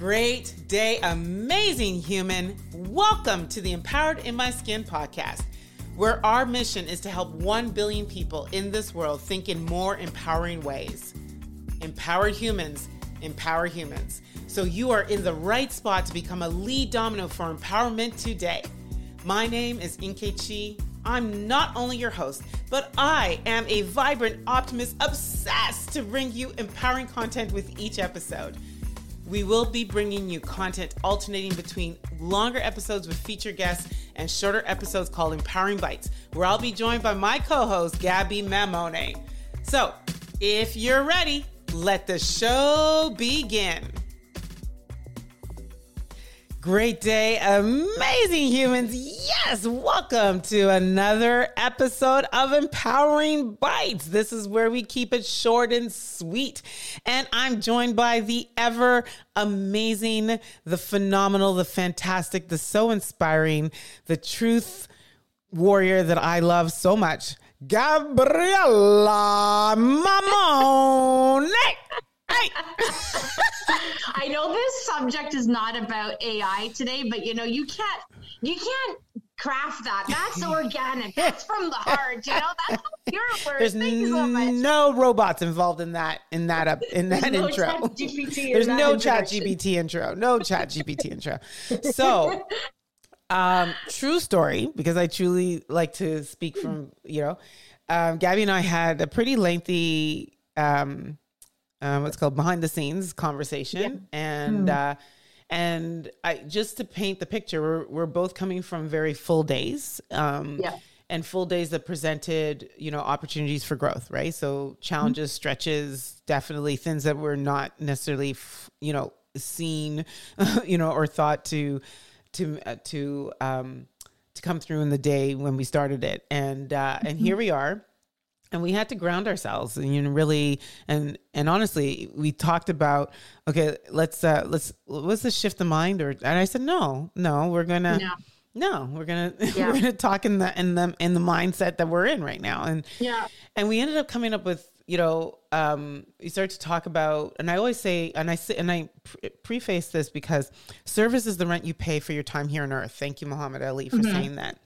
Great day, amazing human. Welcome to the Empowered in My Skin podcast, where our mission is to help 1 billion people in this world think in more empowering ways. Empowered humans empower humans. So you are in the right spot to become a lead domino for empowerment today. My name is Nkechi. I'm not only your host, but I am a vibrant optimist obsessed to bring you empowering content with each episode. We will be bringing you content alternating between longer episodes with featured guests and shorter episodes called Empowering Bytes, where I'll be joined by my co host, Gaby Mamone. So, if you're ready, let the show begin. Great day, amazing humans. Yes, welcome to another episode of Empowering Bytes. This is where we keep it short and sweet. And I'm joined by the ever amazing, the phenomenal, the fantastic, the so inspiring, the truth warrior that I love so much, Gabriella Mamone. Hey. I know this subject is not about AI today, but you know, you can't you can't craft that. That's organic. That's from the heart. You know, that's your words. There's Thank you so much. no robots involved in that in that up in that There's intro. No There's no ChatGPT intro. No ChatGPT intro. So um true story, because I truly like to speak from, you know, um, Gaby and I had a pretty lengthy um um, what's called behind the scenes conversation, yeah. and mm. uh, and I just to paint the picture, we're we're both coming from very full days. Um, yeah. And full days that presented, you know, opportunities for growth, right? So challenges, mm-hmm. stretches, definitely things that were not necessarily, you know, seen, you know, or thought to, to, uh, to, um, to come through in the day when we started it. And, uh, mm-hmm. and here we are and we had to ground ourselves and you know really and and honestly we talked about okay let's uh let's let's this shift the mind or and i said no no we're gonna no. No, we're gonna yeah. we're gonna talk in the in the in the mindset that we're in right now, and yeah, and we ended up coming up with you know um, we started to talk about, and I always say, and I and I pre- preface this because service is the rent you pay for your time here on earth. Thank you, Muhammad Ali, for mm-hmm. saying that.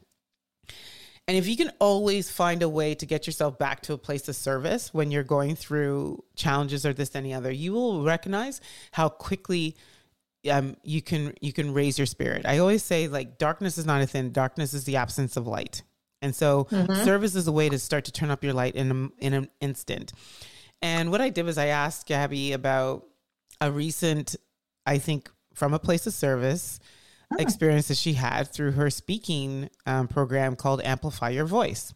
And if you can always find a way to get yourself back to a place of service when you're going through challenges or this any other, you will recognize how quickly um, you can you can raise your spirit. I always say like darkness is not a thing. Darkness is the absence of light. And so mm-hmm. service is a way to start to turn up your light in a, in an instant. And what I did was I asked Gaby about a recent, I think, from a place of service oh. experience that she had through her speaking um, program called Amplify Your Voice.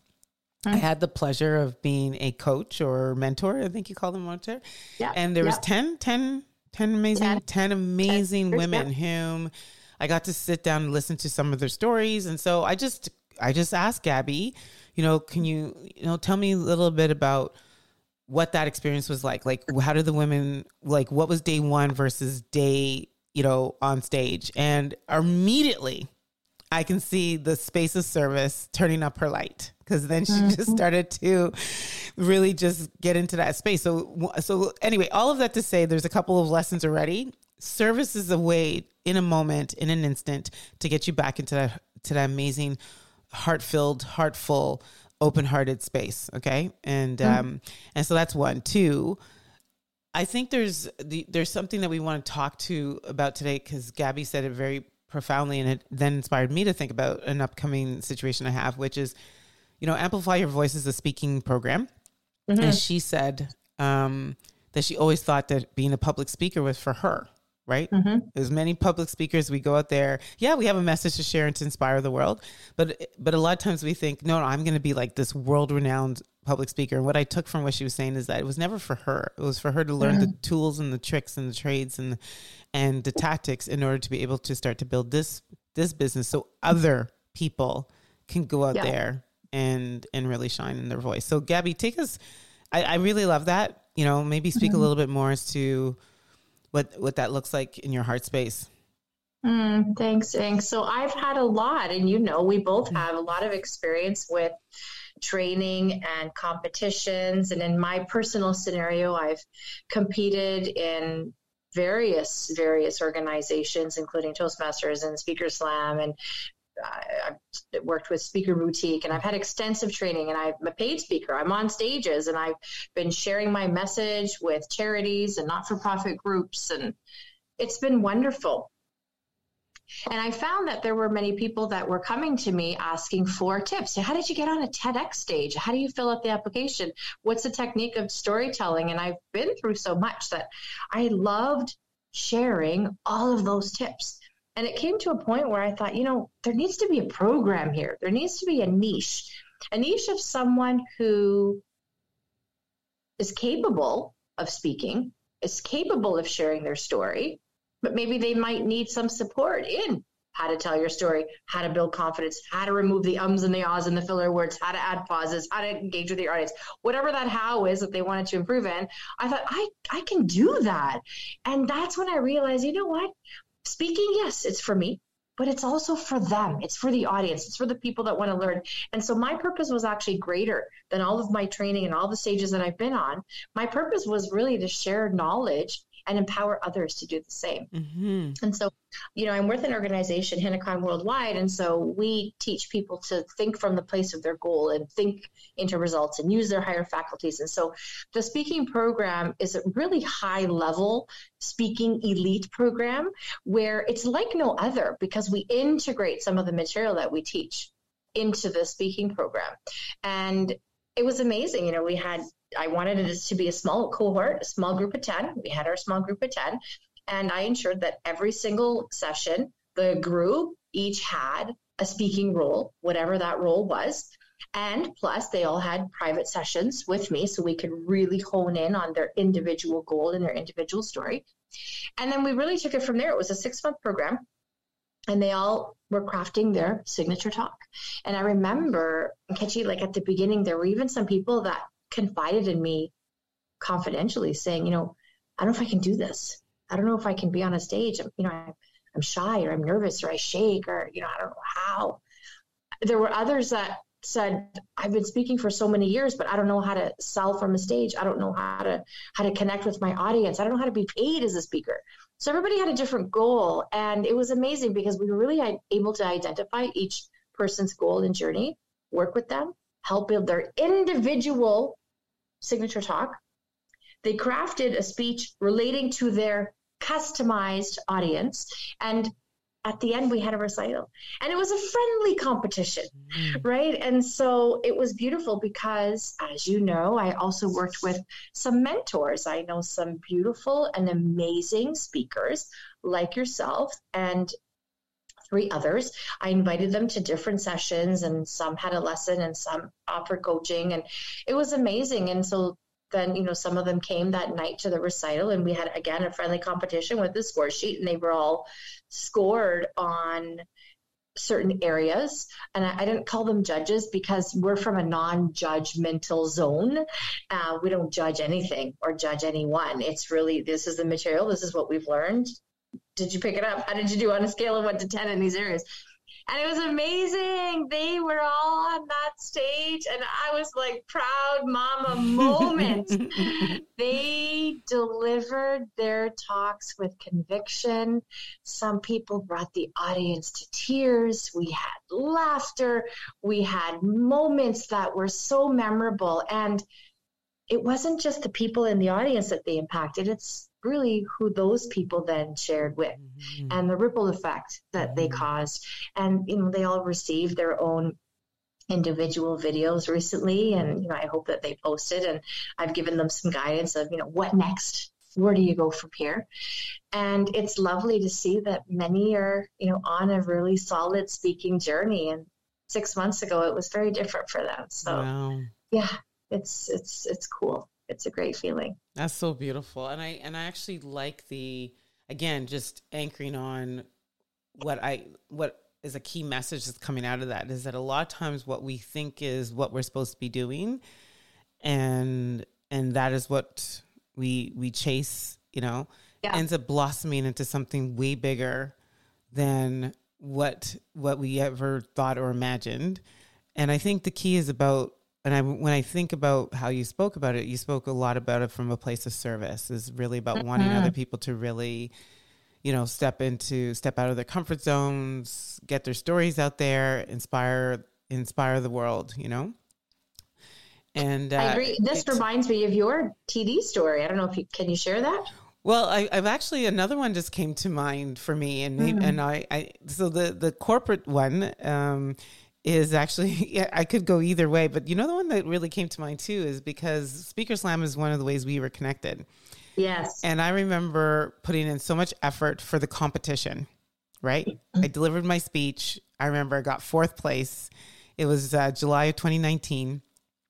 I had the pleasure of being a coach or mentor. I think you call them mentor. Yeah. And there was 10, 10, 10 amazing, 10, 10 amazing 10, women whom I got to sit down and listen to some of their stories. And so I just, I just asked Gaby, you know, can you, you know, tell me a little bit about what that experience was like? Like, how did the women, like, what was day one versus day you know, on stage. And immediately I can see the space of service turning up her light because then she mm-hmm. just started to really just get into that space. So, so anyway, all of that to say, there's a couple of lessons already. Service is a way, in a moment, in an instant, to get you back into that to that amazing, heart filled, heartful, open hearted space. Okay, and mm-hmm. um, and so that's one. Two I think there's the, there's something that we want to talk to about today because Gaby said it very profoundly, and it then inspired me to think about an upcoming situation I have, which is, you know, amplify your voice is a speaking program, mm-hmm. and she said um, that she always thought that being a public speaker was for her. Right? Mm-hmm. As many public speakers, we go out there. Yeah, we have a message to share and to inspire the world, but but a lot of times we think, no, no I'm going to be like this world renowned public speaker. And what I took from what she was saying is that it was never for her. It was for her to learn mm-hmm. the tools and the tricks and the trades and and the tactics in order to be able to start to build this this business so other people can go out yeah. there and and really shine in their voice. So Gaby, take us I, I really love that. You know, maybe speak mm-hmm. a little bit more as to what what that looks like in your heart space. Mm, thanks, Ink. So I've had a lot, and you know, we both mm. have a lot of experience with training and competitions. And in my personal scenario, I've competed in various various organizations, including Toastmasters and Speaker Slam, and I've worked with Speaker Boutique, and I've had extensive training. And I'm a paid speaker. I'm on stages, and I've been sharing my message with charities and not-for-profit groups, and it's been wonderful. And I found that there were many people that were coming to me asking for tips. How did you get on a TEDx stage? How do you fill out the application? What's the technique of storytelling? And I've been through so much that I loved sharing all of those tips. And it came to a point where I thought, you know, there needs to be a program here. There needs to be a niche, a niche of someone who is capable of speaking, is capable of sharing their story, but maybe they might need some support in how to tell your story, how to build confidence, how to remove the ums and the ahs and the filler words, how to add pauses, how to engage with your audience, whatever that how is that they wanted to improve in. I thought, I, I can do that. And that's when I realized, you know what? Speaking, yes, it's for me, but it's also for them. It's for the audience. It's for the people that want to learn. And so my purpose was actually greater than all of my training and all the stages that I've been on. My purpose was really to share knowledge and empower others to do the same. Mm-hmm. And so, you know, I'm with an organization, Hinnicon Worldwide, and so we teach people to think from the place of their goal and think into results and use their higher faculties. And so, the speaking program is a really high level speaking elite program where it's like no other because we integrate some of the material that we teach into the speaking program. And it was amazing. You know, we had I wanted it to be a small cohort, a small group of 10. We had our small group of 10. And I ensured that every single session, the group each had a speaking role, whatever that role was. And plus, they all had private sessions with me so we could really hone in on their individual goal and their individual story. And then we really took it from there. It was a six month program, and they all were crafting their signature talk. And I remember, Kechi, like at the beginning, there were even some people that confided in me confidentially saying, you know, I don't know if I can do this. I don't know if I can be on a stage. You know, I'm, I'm shy or I'm nervous or I shake or, you know, I don't know how. There were others that said, I've been speaking for so many years, but I don't know how to sell from a stage. I don't know how to, how to connect with my audience. I don't know how to be paid as a speaker. So everybody had a different goal. And it was amazing because we were really uh, able to identify each person's goal and journey, work with them, help build their individual signature talk. They crafted a speech relating to their customized audience. And at the end, we had a recital. And it was a friendly competition, mm. right? And so it was beautiful because, as you know, I also worked with some mentors. I know some beautiful and amazing speakers like yourself. And three others. I invited them to different sessions, and some had a lesson and some offered coaching, and it was amazing. And so then, you know, some of them came that night to the recital, and we had again a friendly competition with the score sheet, and they were all scored on certain areas. And I, I, didn't call them judges because we're from a non-judgmental zone. Uh, we don't judge anything or judge anyone. It's really this is the material. This is what we've learned did you pick it up? How did you do on a scale of one to 10 in these areas? And it was amazing. They were all on that stage, and I was like, proud mama moment. they delivered their talks with conviction. Some people brought the audience to tears. We had laughter. We had moments that were so memorable. And it wasn't just the people in the audience that they impacted, it's really who those people then shared with mm-hmm. and the ripple effect that mm-hmm. they caused. And, you know, they all received their own individual videos recently and you know I hope that they posted and I've given them some guidance of you know what next where do you go from here and it's lovely to see that many are you know on a really solid speaking journey and 6 months ago it was very different for them so wow. yeah it's it's it's cool it's a great feeling. That's so beautiful. And I and I actually like the again just anchoring on what I what is a key message that's coming out of that is that a lot of times what we think is what we're supposed to be doing and and that is what we we chase, you know, yeah. ends up blossoming into something way bigger than what what we ever thought or imagined. And I think the key is about and I when I think about how you spoke about it, you spoke a lot about it from a place of service. Is really about mm-hmm. wanting other people to really, you know, step into step out of their comfort zones, get their stories out there, inspire inspire the world. You know. And uh, I agree. This reminds me of your TD story. I don't know if you can you share that. Well, I, have actually another one just came to mind for me, and mm-hmm. and I, I so the the corporate one um, is actually yeah, I could go either way, but you know the one that really came to mind too is because Speaker Slam is one of the ways we were connected. Yes, and I remember putting in so much effort for the competition. Right, mm-hmm. I delivered my speech. I remember I got fourth place. It was uh, July of 2019,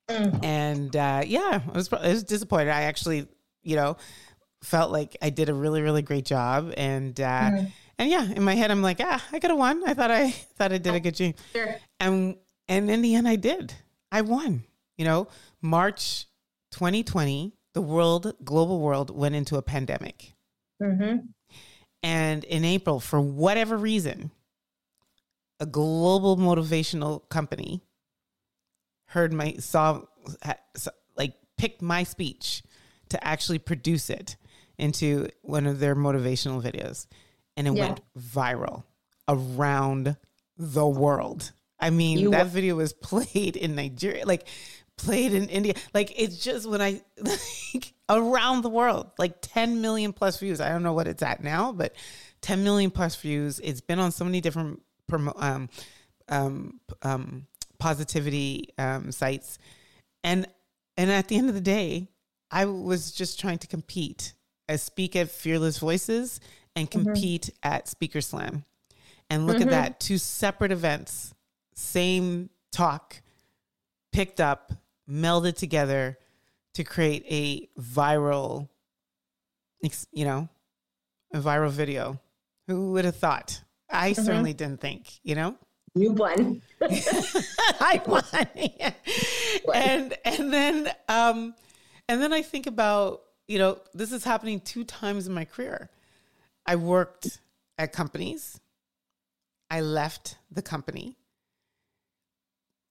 mm. and uh, yeah, I was I was disappointed. I actually, you know felt like I did a really, really great job. And, uh, mm-hmm. And yeah, in my head, I'm like, ah, I could have won. I thought I thought I did a good job. Sure. And, and in the end, I did. I won. You know, March 2020, the world, global world went into a pandemic. Mm-hmm. And in April, for whatever reason, a global motivational company heard my saw like picked my speech to actually produce it into one of their motivational videos and it yeah. went viral around the world. I mean, you that video was played in Nigeria, like played in India. Like it's just when I like around the world, like 10 million plus views. I don't know what it's at now, but 10 million plus views. It's been on so many different promo, um, um, um, positivity um, sites, and and at the end of the day, I was just trying to compete I speak at Fearless Voices and mm-hmm. compete mm-hmm. at Speaker Slam. And look mm-hmm. at that two separate events, same talk, picked up, melded together to create a viral, you know, a viral video. Who would have thought? I mm-hmm. certainly didn't think, you know? You won. I won. and and then um and then I think about you know, this is happening two times in my career. I worked at companies, I left the company,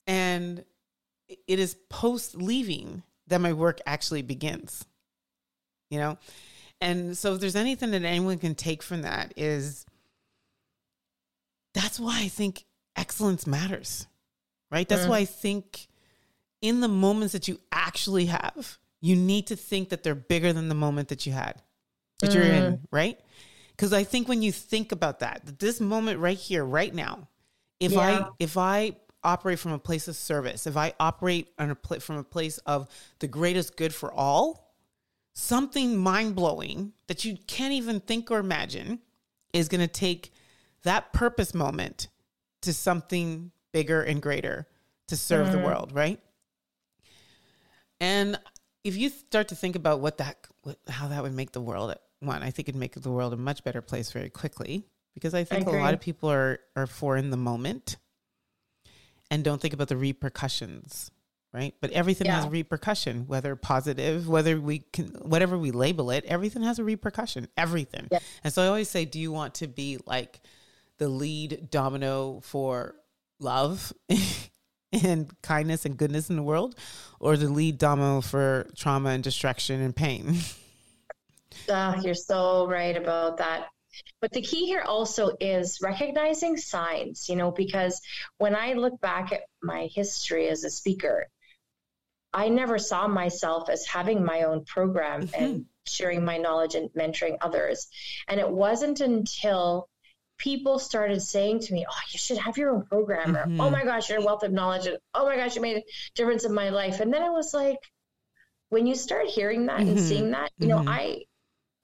and it is post leaving that my work actually begins. You know? And so if there's anything that anyone can take from that is that's why I think excellence matters. Right? That's mm. why I think in the moments that you actually have you need to think that they're bigger than the moment that you had, that mm. you're in, mm. right? Because I think when you think about that, that this moment right here, right now, if yeah. I if I operate from a place of service, if I operate on a pl- from a place of the greatest good for all, something mind blowing that you can't even think or imagine is going to take that purpose moment to something bigger and greater to serve mm. the world, right? And if you start to think about what that how that would make the world one i think it'd make the world a much better place very quickly because i think I a lot of people are are for in the moment and don't think about the repercussions right but everything yeah. has a repercussion whether positive whether we can whatever we label it everything has a repercussion everything yeah. and so i always say do you want to be like the lead domino for love and kindness and goodness in the world, or the lead domino for trauma and destruction and pain. Uh, you're so right about that. But the key here also is recognizing signs, you know, because when I look back at my history as a speaker, I never saw myself as having my own program mm-hmm. and sharing my knowledge and mentoring others. And it wasn't until people started saying to me, "Oh, you should have your own programmer. Mm-hmm. Oh my gosh, you're a wealth of knowledge, and oh my gosh, you made a difference in my life." And then I was like, when you start hearing that mm-hmm. and seeing that, you mm-hmm. know, I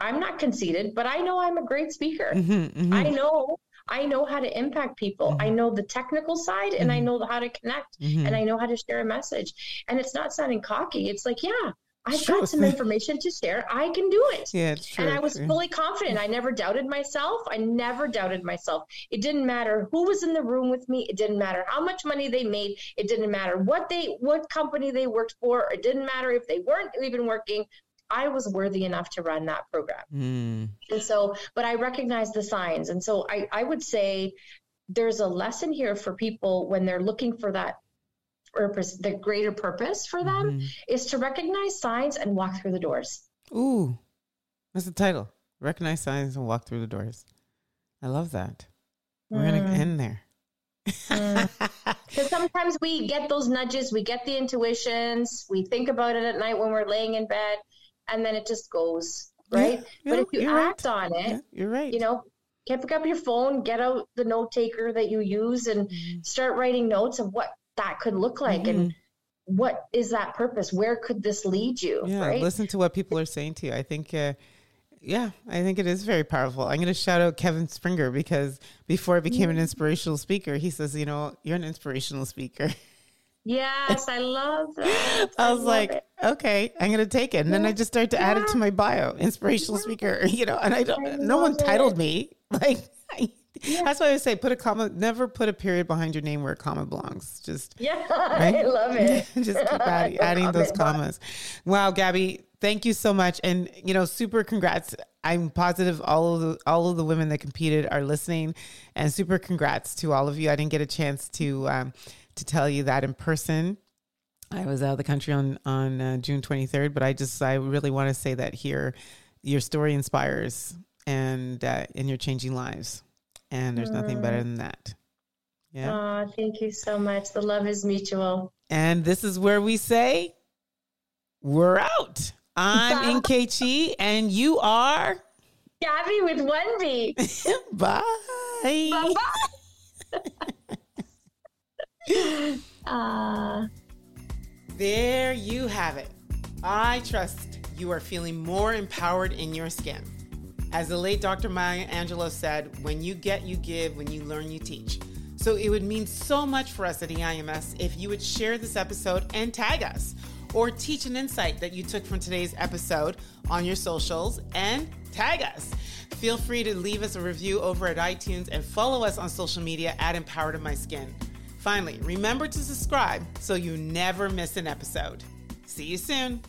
I'm not conceited, but I know I'm a great speaker. Mm-hmm, mm-hmm. I know I know how to impact people. I mm-hmm. know the technical side and I know how to connect and I know how to share a message. And it's not sounding cocky. It's like, yeah, I've got some information to share. I can do it. Yeah, it's true. And I was fully confident. I never doubted myself. I never doubted myself. It didn't matter who was in the room with me. It didn't matter how much money they made. It didn't matter what they what company they worked for. It didn't matter if they weren't even working. I was worthy enough to run that program. Mm. And so, but I recognized the signs. And so I, I would say there's a lesson here for people when they're looking for that purpose, the greater purpose for them mm-hmm. is to recognize signs and walk through the doors. Ooh, that's the title. Recognize signs and walk through the doors. I love that. We're mm. going to end there. Because mm. sometimes we get those nudges, we get the intuitions, we think about it at night when we're laying in bed, and then it just goes right. Yeah, but if you act right. on it, yeah, you're right. You know, can pick up your phone, get out the note taker that you use, and mm-hmm. start writing notes of what that could look like mm-hmm. and what is that purpose? Where could this lead you? Yeah, right? listen to what people are saying to you. I think. Uh, yeah, I think it is very powerful. I'm going to shout out Kevin Springer because before I became an mm. inspirational speaker, he says, you know, you're an inspirational speaker. Yes, I love that. I was I like, it. okay, I'm going to take it. And yeah. then I just start to yeah. add it to my bio, inspirational speaker, you know, and I don't, I no one titled it. me. Like, yeah. That's why I say put a comma. Never put a period behind your name where a comma belongs. Just yeah, right? I love it. Just keep adding, adding those commas. Wow, Gaby, thank you so much, and you know, super congrats. I'm positive all of the all of the women that competed are listening, and super congrats to all of you. I didn't get a chance to um, to tell you that in person. I was out of the country on on uh, June 23rd, but I just I really want to say that here, your story inspires, and uh, and you're changing lives and there's mm. nothing better mm. than that. Yeah. Oh, thank you so much. The love is mutual. And this is where we say, we're out. I'm Nkechi, and you are Gaby with one B. Bye. Bye. uh. There you have it. I trust you are feeling more empowered in your skin. As the late Dr. Maya Angelou said, when you get, you give, when you learn, you teach. So it would mean so much for us at EIMS if you would share this episode and tag us, or teach an insight that you took from today's episode on your socials and tag us. Feel free to leave us a review over at iTunes and follow us on social media at Empowered in My Skin. Finally, remember to subscribe so you never miss an episode. See you soon.